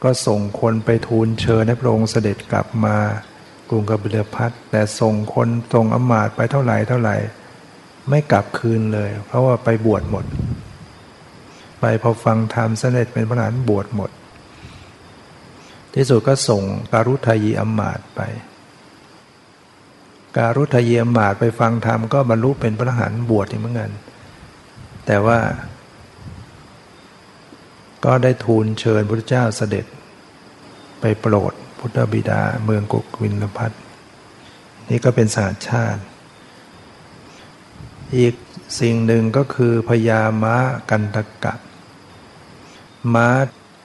ก็ส่งคนไปทูลเชิญให้พระองค์เสด็จกลับมา กรุงกบิลพัทแต่ส่งคนส่งอมาตไปเท่าไหร่เท่าไหร่ ไม่กลับคืนเลย เพราะว่าไปบวชหมด ไปพอฟังธรรมเสำเร็จเป็นพระอรหันบวชหมด ที่สุดก็ส่งการุทายีอมาตไป การุทายีอมาตไปฟังธรรมก็บรรลุเป็นพระหันบวชเหมือนกันแต่ว่า ก็ได้ทูลเชิญพระเจ้าเสด็จไปโปรด พุทธบิดาเมืองกุกวินลพัทนี่ก็เป็นสาชาติ อีกสิ่งหนึ่งก็คือพญาม้ากันตกะ ม้า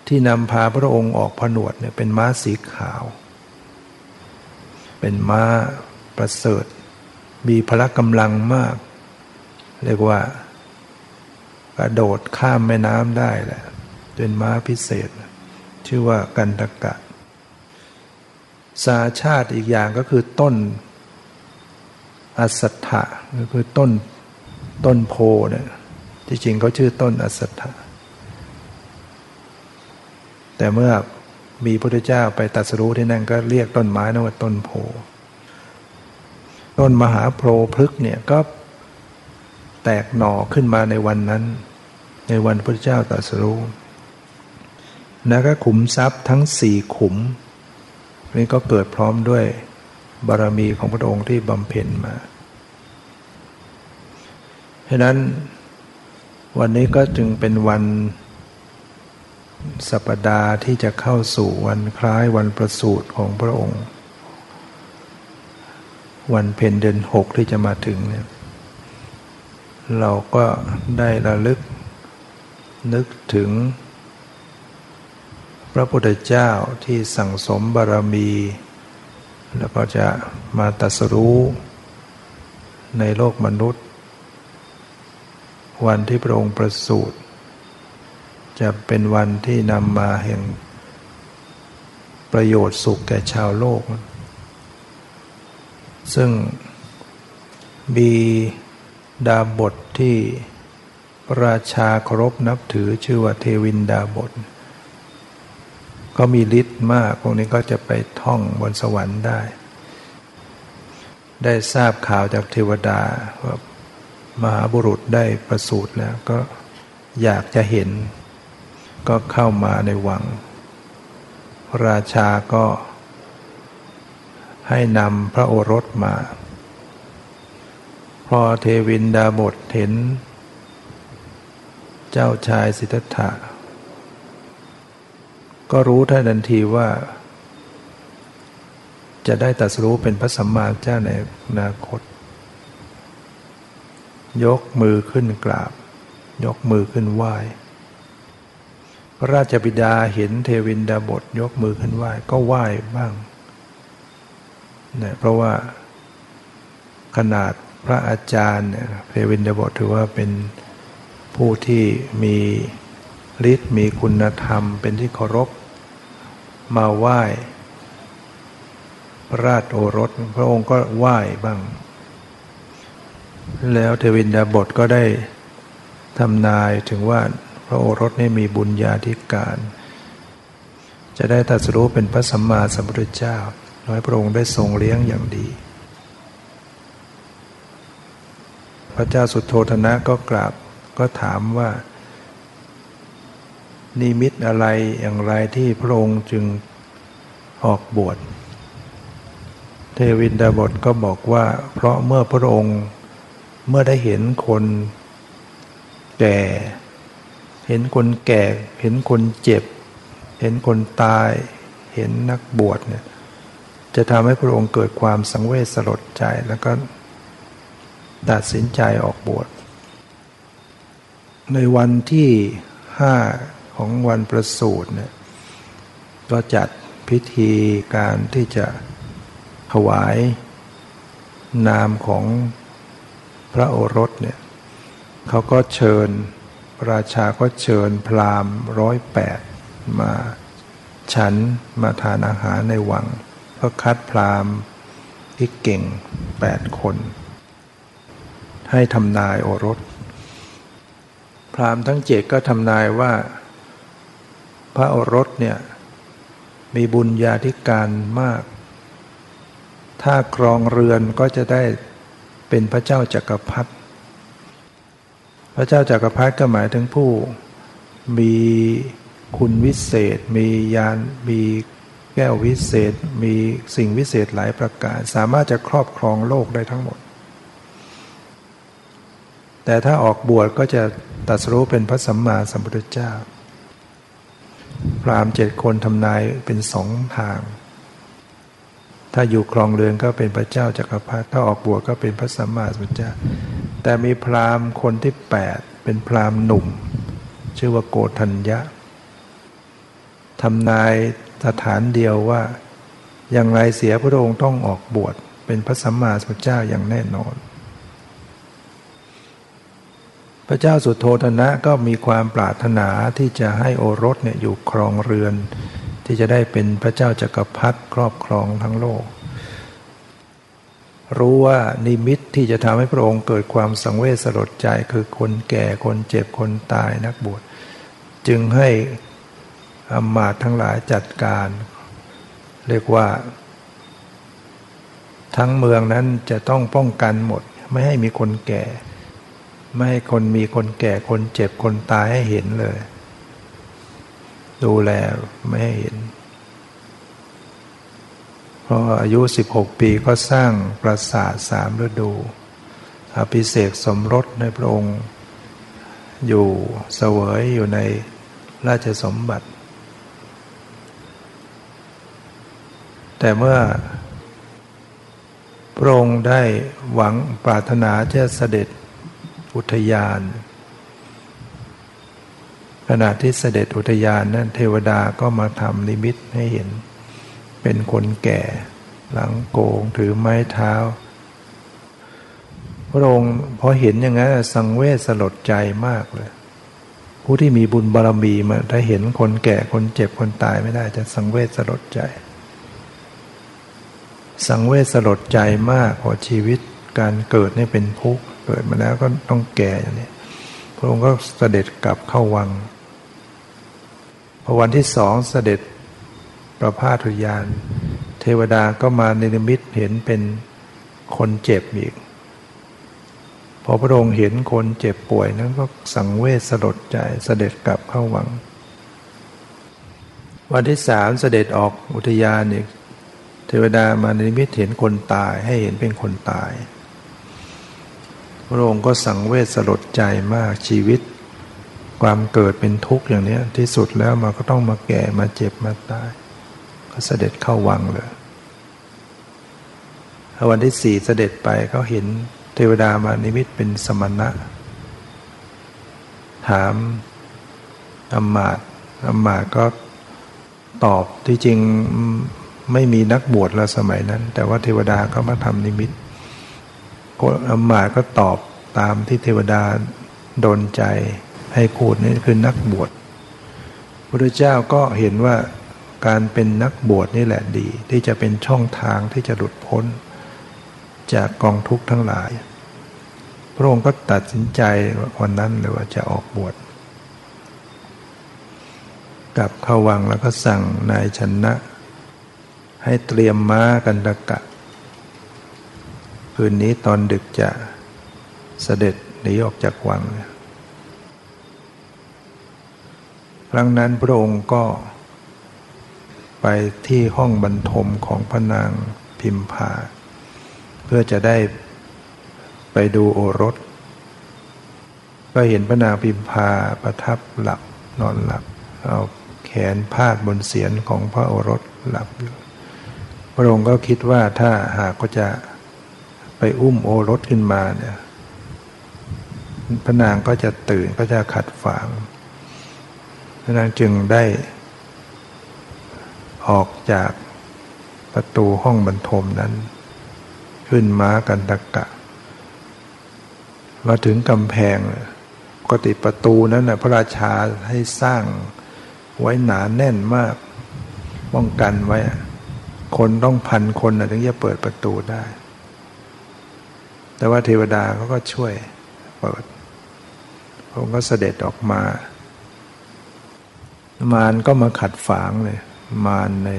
ที่นำพาพระองค์ออกผนวดเนี่ยเป็นม้าสีขาว เป็นม้าประเสริฐ มีพละกำลังมาก เรียกว่ากระโดดข้ามแม่น้ำได้แหละ เป็นม้าพิเศษ ชื่อว่ากันตกะ สาชาติอีกอย่างก็คือต้นอสัตถะก็คือต้นต้นโพเนี่ยที่จริงเขาชื่อต้นอสัตถะแต่เมื่อมีพระพุทธเจ้าไปตัดสรู้ที่นั่นก็เรียกต้นไม้นั้นว่าต้นโพต้นมหาโพพฤกเนี่ยก็แตกหน่อขึ้นมาในวันนั้น ในวันพระเจ้าตรัสรู้แล้วก็ขุมทรัพย์ทั้งสี่ขุม นี่ก็เกิดพร้อมด้วยบารมีของพระองค์ที่บำเพ็ญมาฉะนั้นวันนี้ก็จึงเป็นวันสัปดาห์ที่จะเข้าสู่วันคล้ายวันประสูติของพระองค์ วันเพ็ญเดือนหกที่จะมาถึงเนี่ยเราก็ได้ระลึกนึกถึง พระพุทธเจ้าที่สั่งสมบารมี แล้วก็จะมาตัสรู้ในโลกมนุษย์ วันที่พระองค์ประสูติจะเป็นวันที่นำมาแห่งประโยชน์สุขแก่ชาวโลก ซึ่งมีดาบทที่ราชาเคารพนับถือชื่อว่าเทวินดาบท ก็มีฤทธิ์มากพวกนี้ก็จะไปท่องบนสวรรค์ได้ ได้ทราบข่าวจากเทวดาว่ามหาบุรุษได้ประสูติแล้วก็อยากจะเห็น ก็เข้ามาในวัง ราชาก็ให้นำพระโอรสมา พอเทวินดาบทเห็น เจ้าชายสิทธัตถะ ก็รู้ท่านทันทีว่า จะได้ตัดสู้เป็นพระสัมมาเจ้าในอนาคต ยกมือขึ้นกราบ ยกมือขึ้นไหว้พระราชบิดาเห็นเทวินดาบทยกมือขึ้นไหว้ก็ไหว้บ้างเนี่ยเพราะว่าขนาดพระอาจารย์เนี่ยเทวินดาบทถือว่าเป็นผู้ที่มีฤทธิ์มีคุณธรรม เป็นที่เคารพ มาไหว้พระราชโอรส พระองค์ก็ไหว้บ้าง แล้วเทวินดาบทก็ได้ทำนายถึงว่าพระโอรสนี่มีบุญญาธิการ จะได้ตรัสรู้เป็นพระสัมมาสัมพุทธเจ้าน้อยพระองค์ได้ทรงเลี้ยงอย่างดี พระเจ้าสุโธธนะก็กราบก็ถามว่า นิมิตอะไรอย่างไรที่พระองค์จึงออกบวช เทวินดาบทก็บอกว่า เพราะเมื่อพระองค์เมื่อได้เห็นคนแก่ เห็นคนแก่ เห็นคนเจ็บ เห็นคนตาย เห็นนักบวชเนี่ยจะทำให้พระองค์เกิดความสังเวชสลดใจแล้วก็ตัดสินใจออกบวช ในวันที่ห้า ของวันประสูติเนี่ยก็จัดพิธีการที่จะถวายนามของพระโอรสเนี่ยเขาก็เชิญราชาก็เชิญพราหมณ์ร้อยแปดมาฉันมาทานอาหารในวังก็คัดพราหมณ์ที่เก่งแปดคน ให้ทำนายโอรส พราหมณ์ทั้งเจ็ดก็ทำนายว่า พระโอรสเนี่ยมีบุญญาธิการมาก ถ้าครองเรือนก็จะได้เป็นพระเจ้าจักรพรรดิพระเจ้าจากักรพรรดิก็หมายถึงผู้ มีคุณวิเศษ มียานมีแก้ววิเศษ มีสิ่งวิเศษหลายประการ สามารถจะครอบครองโลกได้ทั้งหมด แต่ถ้าออกบวชก็จะตัดสู้เป็นพระสัมมาสัมพุทธเจ้า พรามเจ็ดคนทำนายเป็นสองทาง ถ้าอยู่ครองเรือนก็เป็นพระเจ้าจากักรพรรดิถ้าออกบวชก็เป็นพระสัมมาสัมพุทธเจ้า แต่มีพราหมณ์คนที่แปดเป็นพราหมณ์หนุ่ม ชื่อว่าโกธัญญะทำนายสถานเดียวว่า อย่างไรเสียพระองค์ต้องออกบวชเป็นพระสัมมาสัมพุทธเจ้าอย่างแน่นอน พระเจ้าสุโธธนะก็มีความปรารถนาที่จะให้โอรสเนี่ยอยู่ครองเรือน ที่จะได้เป็นพระเจ้าจากักรพรรดิครอบครองทั้งโลก รู้ว่านิมิตที่จะทำให้พระองค์เกิดความสังเวชสลดใจคือคนแก่คนเจ็บคนตายนักบวชจึงให้อมาตทั้งหลายจัดการ เรียกว่า ทั้งเมืองนั้นจะต้องป้องกันหมด ไม่ให้มีคนแก่ ไม่ให้คนมีคนแก่คนเจ็บคนตายให้เห็นเลย ดูแลไม่ให้เห็นพออายุ 16 ปีก็สร้างปราสาทสามฤดูอภิเษกสมรสในพระองค์ อยู่เสวยอยู่ในราชสมบัติ แต่เมื่อพระองค์ได้หวังปรารถนาจะเสด็จ อุทยาน ขณะที่เสด็จอุทยานนั้นเทวดาก็มาทำนิมิตให้เห็น เป็นคนแก่ หลังโกงถือไม้เท้า พระองค์พอเห็นอย่างนั้นสังเวชสลดใจมากเลย ผู้ที่มีบุญบารรมีมาถ้าเห็นคนแก่คนเจ็บคนตายไม่ได้จะสังเวชสลดใจสังเวชสลดใจมากพอชีวิตการเกิดนี่เป็นทุกข์ เกิดมาแล้วก็ต้องแก่อย่างนี้ พระองค์ก็เสด็จกลับเข้าวังพอวันที่สองเสด็จประพาทุยาน เทวดาก็มาในนิมิตเห็นเป็นคนเจ็บอีก พอพระองค์เห็นคนเจ็บป่วยนั้นก็สังเวชสลดใจเสด็จกลับเข้าวัง วันที่สามเสด็จออกอุทยานอีก เทวดามาในนิมิตเห็นคนตายให้เห็นเป็นคนตาย พระองค์ก็สังเวชสลดใจมากชีวิต ความเกิดเป็นทุกข์อย่างนี้ที่สุดแล้วมันก็ต้องมาแก่มาเจ็บมาตาย ก็เสด็จเข้าวังเลยวันที่สี่เสด็จไปเขาเห็นเทวดามานิมิตเป็นสมณะ ถามอมมาตอมมาตก็ตอบที่จริงไม่มีนักบวชแล้วสมัยนั้น แต่ว่าเทวดาก็มาทำนิมิต อมมาก็ตอบตามที่เทวดาโดนใจให้พูดนี่คือนักบวชพระเจ้าก็เห็นว่าการเป็นนักบวชนี่แหละดี ที่จะเป็นช่องทางที่จะหลุดพ้น จากกองทุกข์ทั้งหลาย พระองค์ก็ตัดสินใจวันนั้นเลยว่าจะออกบวชกลับเข้าวังแล้วก็สั่งนายชนะ ให้เตรียมม้ากันตะกะ คืนนี้ตอนดึกจะเสด็จหนีออกจากวัง ครั้งนั้นพระองค์ก็ไปที่ห้องบรรทมของพระนางพิมพา เพื่อจะได้ไปดูโอรส ก็เห็นพระนางพิมพาประทับหลับนอนหลับ เอาแขนพาดบนเสียนของพระโอรสหลับอยู่ พระองค์ก็คิดว่าถ้าหากก็จะ ไปอุ้มโอรสขึ้นมาเนี่ยพระนางก็จะตื่นก็จะขัดฝางพระนางจึงได้ ออกจากประตูห้องบรรทมนั้น ขึ้นม้ากันตะกะ มาถึงกำแพงปกติประตูนั้นนะพระราชาให้สร้างไว้หนาแน่นมากป้องกันไว้ คนต้องพันคนนะถึงจะเปิดประตูได้ แต่ว่าเทวดาเขาก็ช่วยเปิดพระองค์ก็เสด็จออกมา มารก็มาขัดฝางเลย มารใน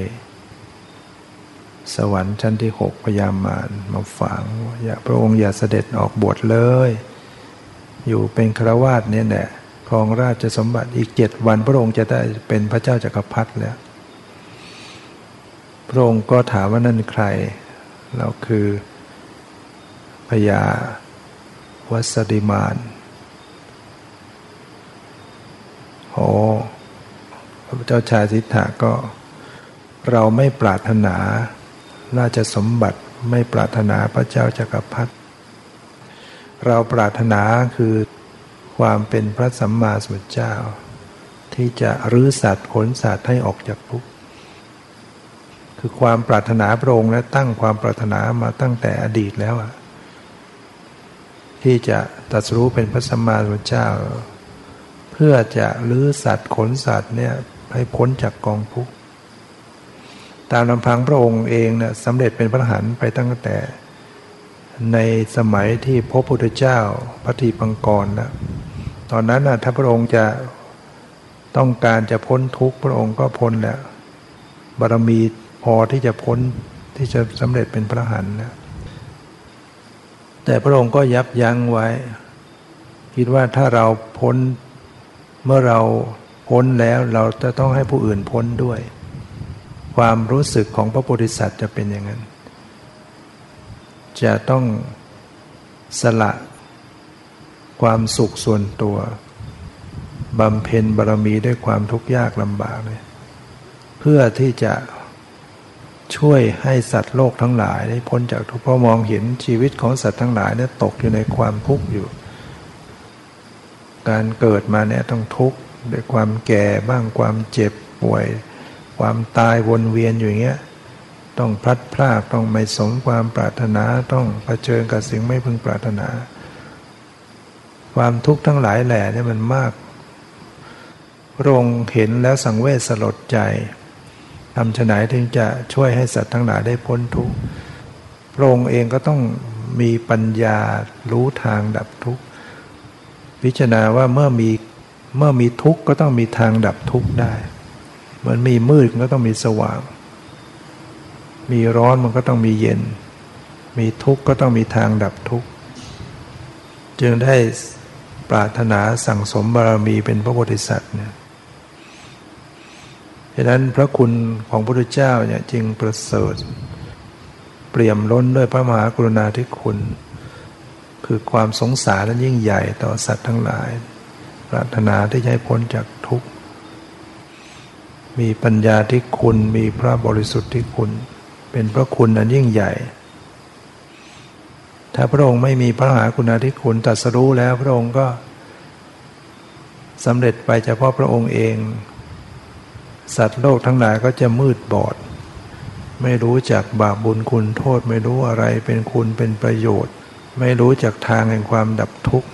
สวรรค์ชั้นที่หกพยามารมาฝังอย่าพระองค์อย่าเสด็จออกบวชเลย อยู่เป็นครวาสเนี่ยแหละครองราชสมบัติอีกเจ็ดวัน พระองค์จะได้เป็นพระเจ้าจากักรพรรดิแล้ว พระองค์ก็ถามว่านั่นใคร เราคือ พญาวัสดิมานโอ้พระเจ้าชายสิทธาก็ เราไม่ปรารถนาราชสมบัติไม่ปรารถนาพระเจ้าจากักรพรรดิเราปรารถนาคือความเป็นพระสัมมาสัมพุทธเจ้า ที่จะรื้อสัตว์ขนสัตว์ให้ออกจากทุกข์คือความปรารถนาพระองค์และตั้งความปรารถนามาตั้งแต่อดีตแล้วอะ ที่จะตรัสรู้เป็นพระสัมมาสัมพุทธเจ้า เพื่อจะลื้อสัตว์ขนสัตว์เนี่ยให้พ้นจากกองทุกข์ตามลำพังพระองค์เองเนี่ยสำเร็จเป็นพระหันไปตั้งแต่ ในสมัยที่พระพุทธเจ้าพระทีปังกรนะตอนนั้นนะถ้าพระองค์จะต้องการจะพ้นทุกข์พระองค์ก็พ้นแล้วบารมีพอที่จะพ้นที่จะสำเร็จเป็นพระหันนะ แต่พระองค์ก็ยับยั้งไว้ คิดว่าถ้าเราพ้นเมื่อเราพ้นแล้วเราจะต้องให้ผู้อื่นพ้นด้วย ความรู้สึกของพระโพธิสัตว์จะเป็นอย่างนั้น จะต้องสละความสุขส่วนตัวบำเพ็ญบารมีด้วยความทุกข์ยากลำบากเลยเพื่อที่จะ ช่วยให้สัตว์โลกทั้งหลายได้พ้นจากทุกข์เพราะมองเห็นชีวิตของสัตว์ทั้งหลายเนี่ยตกอยู่ในความทุกข์อยู่ การเกิดมาเนี่ยต้องทุกข์ด้วยความแก่บ้างความเจ็บป่วย ความตายวนเวียนอยู่เงี้ยต้องพลัดพรากต้องไม่สมความปรารถนาต้องเผชิญกับสิ่งไม่พึงปรารถนา ความทุกข์ทั้งหลายแหล่เนี่ยมันมากพระองค์เห็นแล้วสังเวชสลดใจ ทำฉไหนถึงจะช่วยให้สัตว์ทั้งหลายได้พ้นทุกข์พระองค์เองก็ต้องมีปัญญารู้ทางดับทุกข์พิจารณาว่าเมื่อมีเมื่อมีทุกข์ก็ต้องมีทางดับทุกข์ได้ มันมีมืดก็ต้องมีสว่าง มีร้อนมันก็ต้องมีเย็น มีทุกข์ก็ต้องมีทางดับทุกข์จึงได้ปรารถนาสั่งสมบารมีเป็นพระโพธิสัตว์เนี่ย ดังนั้นพระคุณของพระพุทธเจ้าเนี่ยจึงประเสริฐ เปี่ยมล้นด้วยพระมหากรุณาธิคุณ คือความสงสารนั้นยิ่งใหญ่ต่อสัตว์ทั้งหลาย ปรารถนาที่จะให้พ้นจากทุกข์ มีปัญญาที่คุณมีพระบริสุทธิ์ที่คุณ เป็นพระคุณอันยิ่งใหญ่ ถ้าพระองค์ไม่มีพระมหาคุณาธิคุณตัดสรู้แล้วพระองค์ก็สำเร็จไปเฉพาะพระองค์เอง สัตว์โลกทั้งหลายก็จะมืดบอด ไม่รู้จักบาปบุญคุณโทษไม่รู้อะไรเป็นคุณเป็นประโยชน์ ไม่รู้จักทางแห่งความดับทุกข์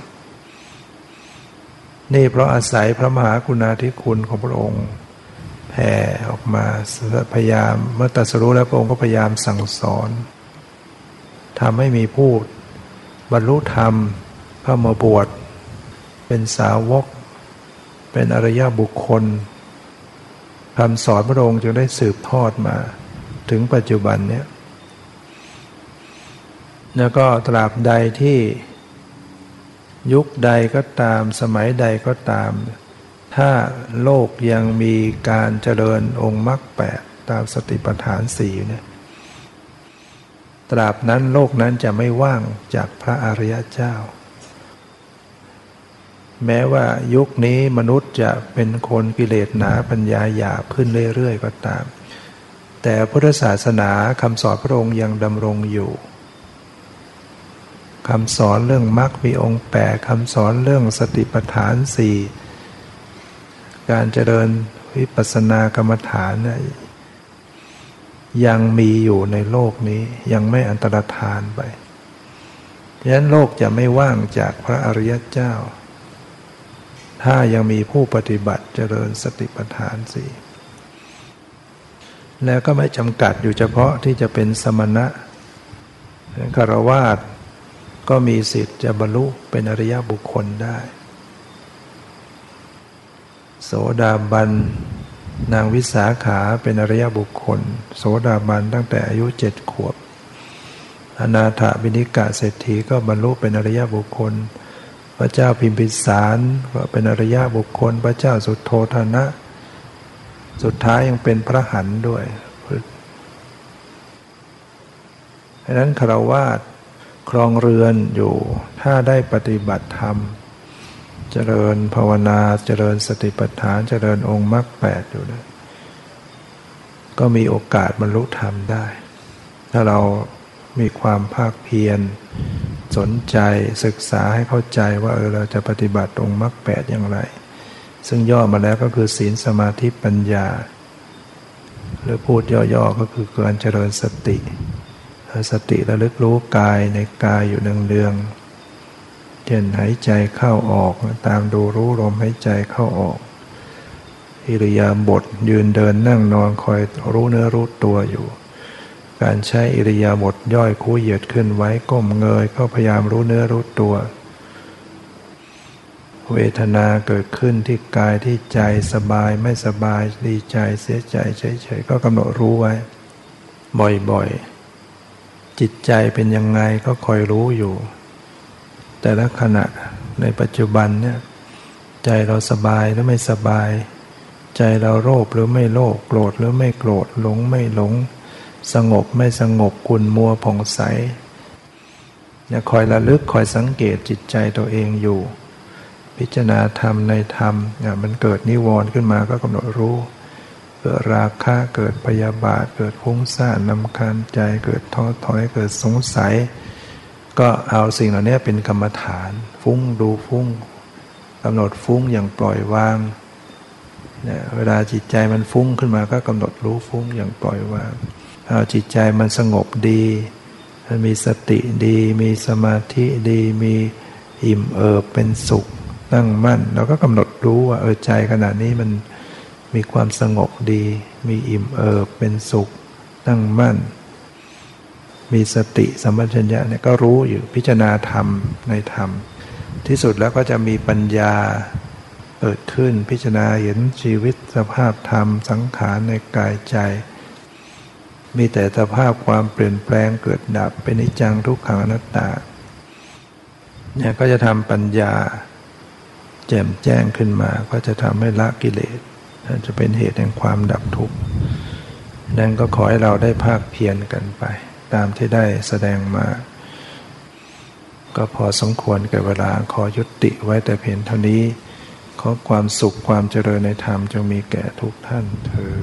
นี่เพราะอาศัยพระมหากรุณาธิคุณของพระองค์แผ่ออกมาพยายามเมื่อตรัสรู้แล้วพระองค์ก็พยายามสั่งสอนทำให้มีผู้บรรลุธรรมเข้ามาบวชเป็นสาวก เป็นอริยบุคคล คำสอนพระองค์จึงได้สืบทอดมาถึงปัจจุบันเนี้ยแล้วก็ตราบใดที่ยุคใดก็ตามสมัยใดก็ตาม ถ้าโลกยังมีการเจริญองค์มรรคแปดตามสติปัฏฐานสี่เนี่ยตราบนั้นโลกนั้นจะไม่ว่างจากพระอริยเจ้า แม้ว่ายุคนี้มนุษย์จะเป็นคนกิเลสหนาปัญญาหยาบขึ้นเรื่อยๆก็ตาม แต่พุทธศาสนาคำสอนพระองค์ยังดำรงอยู่คำสอนเรื่องมรรคมีองค์แปดคำสอนเรื่องสติปัฏฐานสี่การเจริญวิปัสสนากรรมฐานยังมีอยู่ในโลกนี้ยังไม่อันตรธานไปฉะนั้นโลกจะไม่ว่างจากพระอริยเจ้า ถ้ายังมีผู้ปฏิบัติเจริญสติปัฏฐานสี่แล้วก็ไม่จำกัดอยู่เฉพาะที่จะเป็นสมณะคารวาสก็มีสิทธิ์จะบรรลุเป็นอริยบุคคลได้ โสดาบัน นางวิสาขาเป็นอริยบุคคล โสดาบันตั้งแต่อายุเจ็ดขวบ อนาถบินิกาเศรษฐีก็บรรลุเป็นอริยบุคคล พระเจ้าพิมพิสารก็เป็นอริยบุคคล พระเจ้าสุดโทธนะ สุดท้ายยังเป็นพระหันด้วยดังนั้นคารวาสครองเรือนอยู่ถ้าได้ปฏิบัติธรรม เจริญภาวนาเจริญสติปัฏฐานเจริญองค์มรรคแปดอยู่นะก็มีโอกาสบรรลุธรรมได้ ถ้าเรามีความภาคเพียร สนใจศึกษาให้เข้าใจว่าเออเราจะปฏิบัติองค์มรรคแปดอย่างไร ซึ่งย่อมาแล้วก็คือศีลสมาธิปัญญา หรือพูดย่อๆก็คือการเจริญสติสติระลึกรู้กายในกายอยู่เนืองๆเช่นหายใจเข้าออกตามดูรู้ลมหายใจเข้าออก อิริยาบถยืนเดินนั่งนอนคอยรู้เนื้อรู้ตัวอยู่ การใช้อิริยาบถย่อยคู่เหยียดขึ้นไว้ก้มเงยก็พยายามรู้เนื้อรู้ตัว เวทนาเกิดขึ้นที่กายที่ใจสบายไม่สบายดีใจเสียใจเฉยๆก็กำหนดรู้ไว้ บ่อยๆ จิตใจเป็นยังไงก็คอยรู้อยู่ แต่ละขณะในปัจจุบันเนี่ยใจเราสบายหรือไม่สบาย ใจเราโลภหรือไม่โลภโกรธหรือไม่โกรธหลงไม่หลง สงบไม่สงบกุนมัวผ่องใสเนี่ยคอยระลึกคอยสังเกตจิตใจตัวเองอยู่ พิจารณาธรรมในธรรมเนี่ยมันเกิดนิวรณ์ขึ้นมาก็กำหนดรู้เกิดราคะเกิดพยาบาท เกิดฟุ้งซ่านนำคาญใจเกิดท้อถอยเกิดสงสัย ก็เอาสิ่งเหล่านี้เป็นกรรมฐาน ฟุ้งดูฟุ้งกำหนดฟุ้งอย่างปล่อยวางเนี่ยเวลาจิตใจมันฟุ้งขึ้นมาก็กำหนดรู้ฟุ้งอย่างปล่อยวาง จิตใจมันสงบดี มีสติดี มีสมาธิดี มีอิ่มเอิบเป็นสุขตั้งมั่นเราก็กำหนดรู้ว่าเออใจขณะนี้มันมีความสงบดี มีอิ่มเอิบเป็นสุข ตั้งมั่น มีสติสัมปชัญญะเนี่ยก็รู้อยู่พิจารณาธรรมในธรรม ที่สุดแล้วก็จะมีปัญญาเกิดขึ้นพิจารณาเห็นชีวิตสภาพธรรมสังขารในกายใจ มีแต่สภาพความเปลี่ยนแปลงเกิดดับเป็นนิจังทุกขังอนัตตาเนี่ยก็จะทำปัญญา แจ่มแจ้งขึ้นมา ก็จะทำให้ละกิเลสจะเป็นเหตุแห่งความดับทุกข์นั่นก็ขอให้เราได้ภาคเพียรกันไป ตามที่ได้แสดงมา ก็พอสมควรแก่เวลาขอยุติไว้แต่เพียงเท่านี้ ขอความสุขความเจริญในธรรมจงมีแก่ทุกท่านเธอ